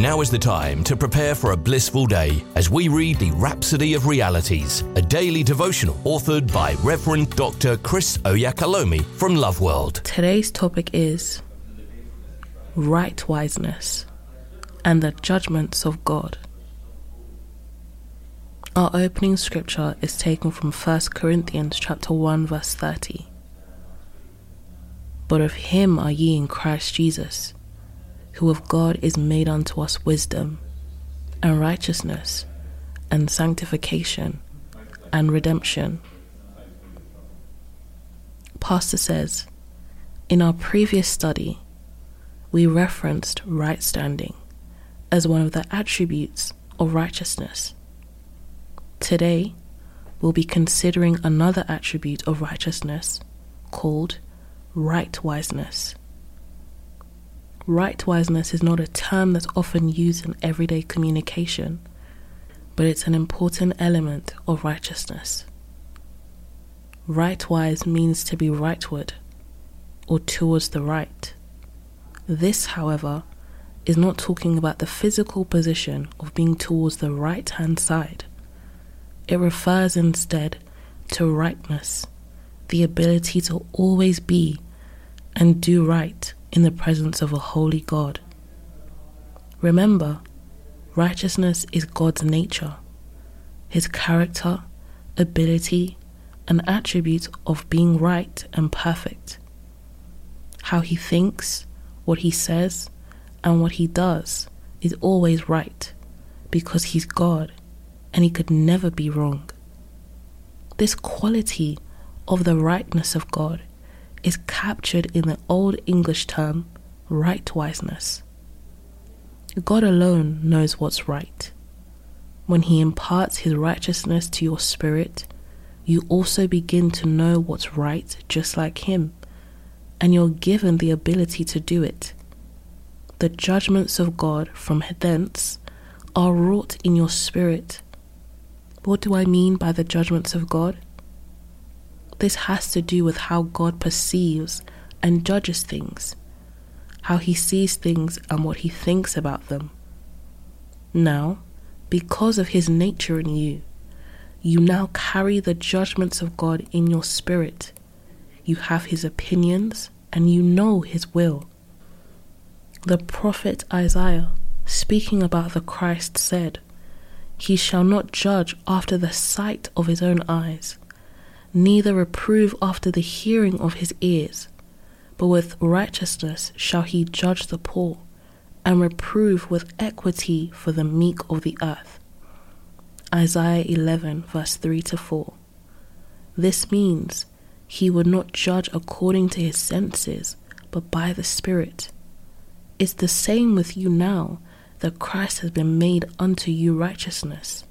Now is the time to prepare for a blissful day as we read the Rhapsody of Realities, a daily devotional authored by Reverend Dr. Chris Oyakhilome from Love World. Today's topic is right wiseness and the judgments of God. Our opening scripture is taken from 1 Corinthians chapter 1 verse 30. But of him are ye in Christ Jesus who of God is made unto us wisdom, and righteousness, and sanctification, and redemption. Pastor says, in our previous study, we referenced right standing as one of the attributes of righteousness. Today, we'll be considering another attribute of righteousness called right wiseness. Right wiseness is not a term that's often used in everyday communication, but it's an important element of righteousness. Right wise means to be rightward or towards the right. This, however, is not talking about the physical position of being towards the right hand side. It refers instead to rightness, the ability to always be and do right in the presence of a holy God. Remember, righteousness is God's nature, his character, ability, and attribute of being right and perfect. How he thinks, what he says, and what he does is always right because he's God and he could never be wrong. This quality of the rightness of God is captured in the Old English term right wiseness. God alone knows what's right. When He imparts His righteousness to your spirit, you also begin to know what's right just like Him, and you're given the ability to do it. The judgments of God from thence are wrought in your spirit. What do I mean by the judgments of God? This has to do with how God perceives and judges things, how he sees things and what he thinks about them. Now, because of his nature in you, you now carry the judgments of God in your spirit. You have his opinions and you know his will. The prophet Isaiah, speaking about the Christ, said, He shall not judge after the sight of his own eyes neither reprove after the hearing of his ears, but with righteousness shall he judge the poor, and reprove with equity for the meek of the earth. Isaiah 11, verse 3 to 4. This means he would not judge according to his senses, but by the Spirit. It's the same with you now that Christ has been made unto you righteousness.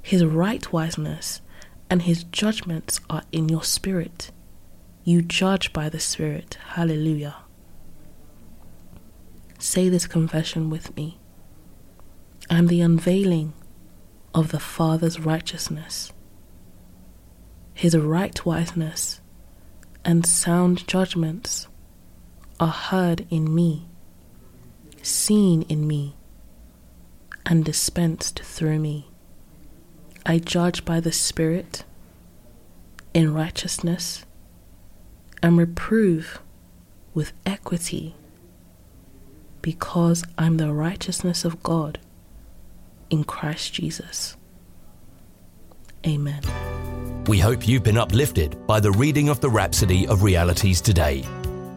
His right wiseness and his judgments are in your spirit. You judge by the Spirit. Hallelujah. Say this confession with me. I am the unveiling of the Father's righteousness, his right wiseness, and sound judgments are heard in me, seen in me, and dispensed through me. I judge by the Spirit in righteousness and reprove with equity because I'm the righteousness of God in Christ Jesus. Amen. We hope you've been uplifted by the reading of the Rhapsody of Realities today.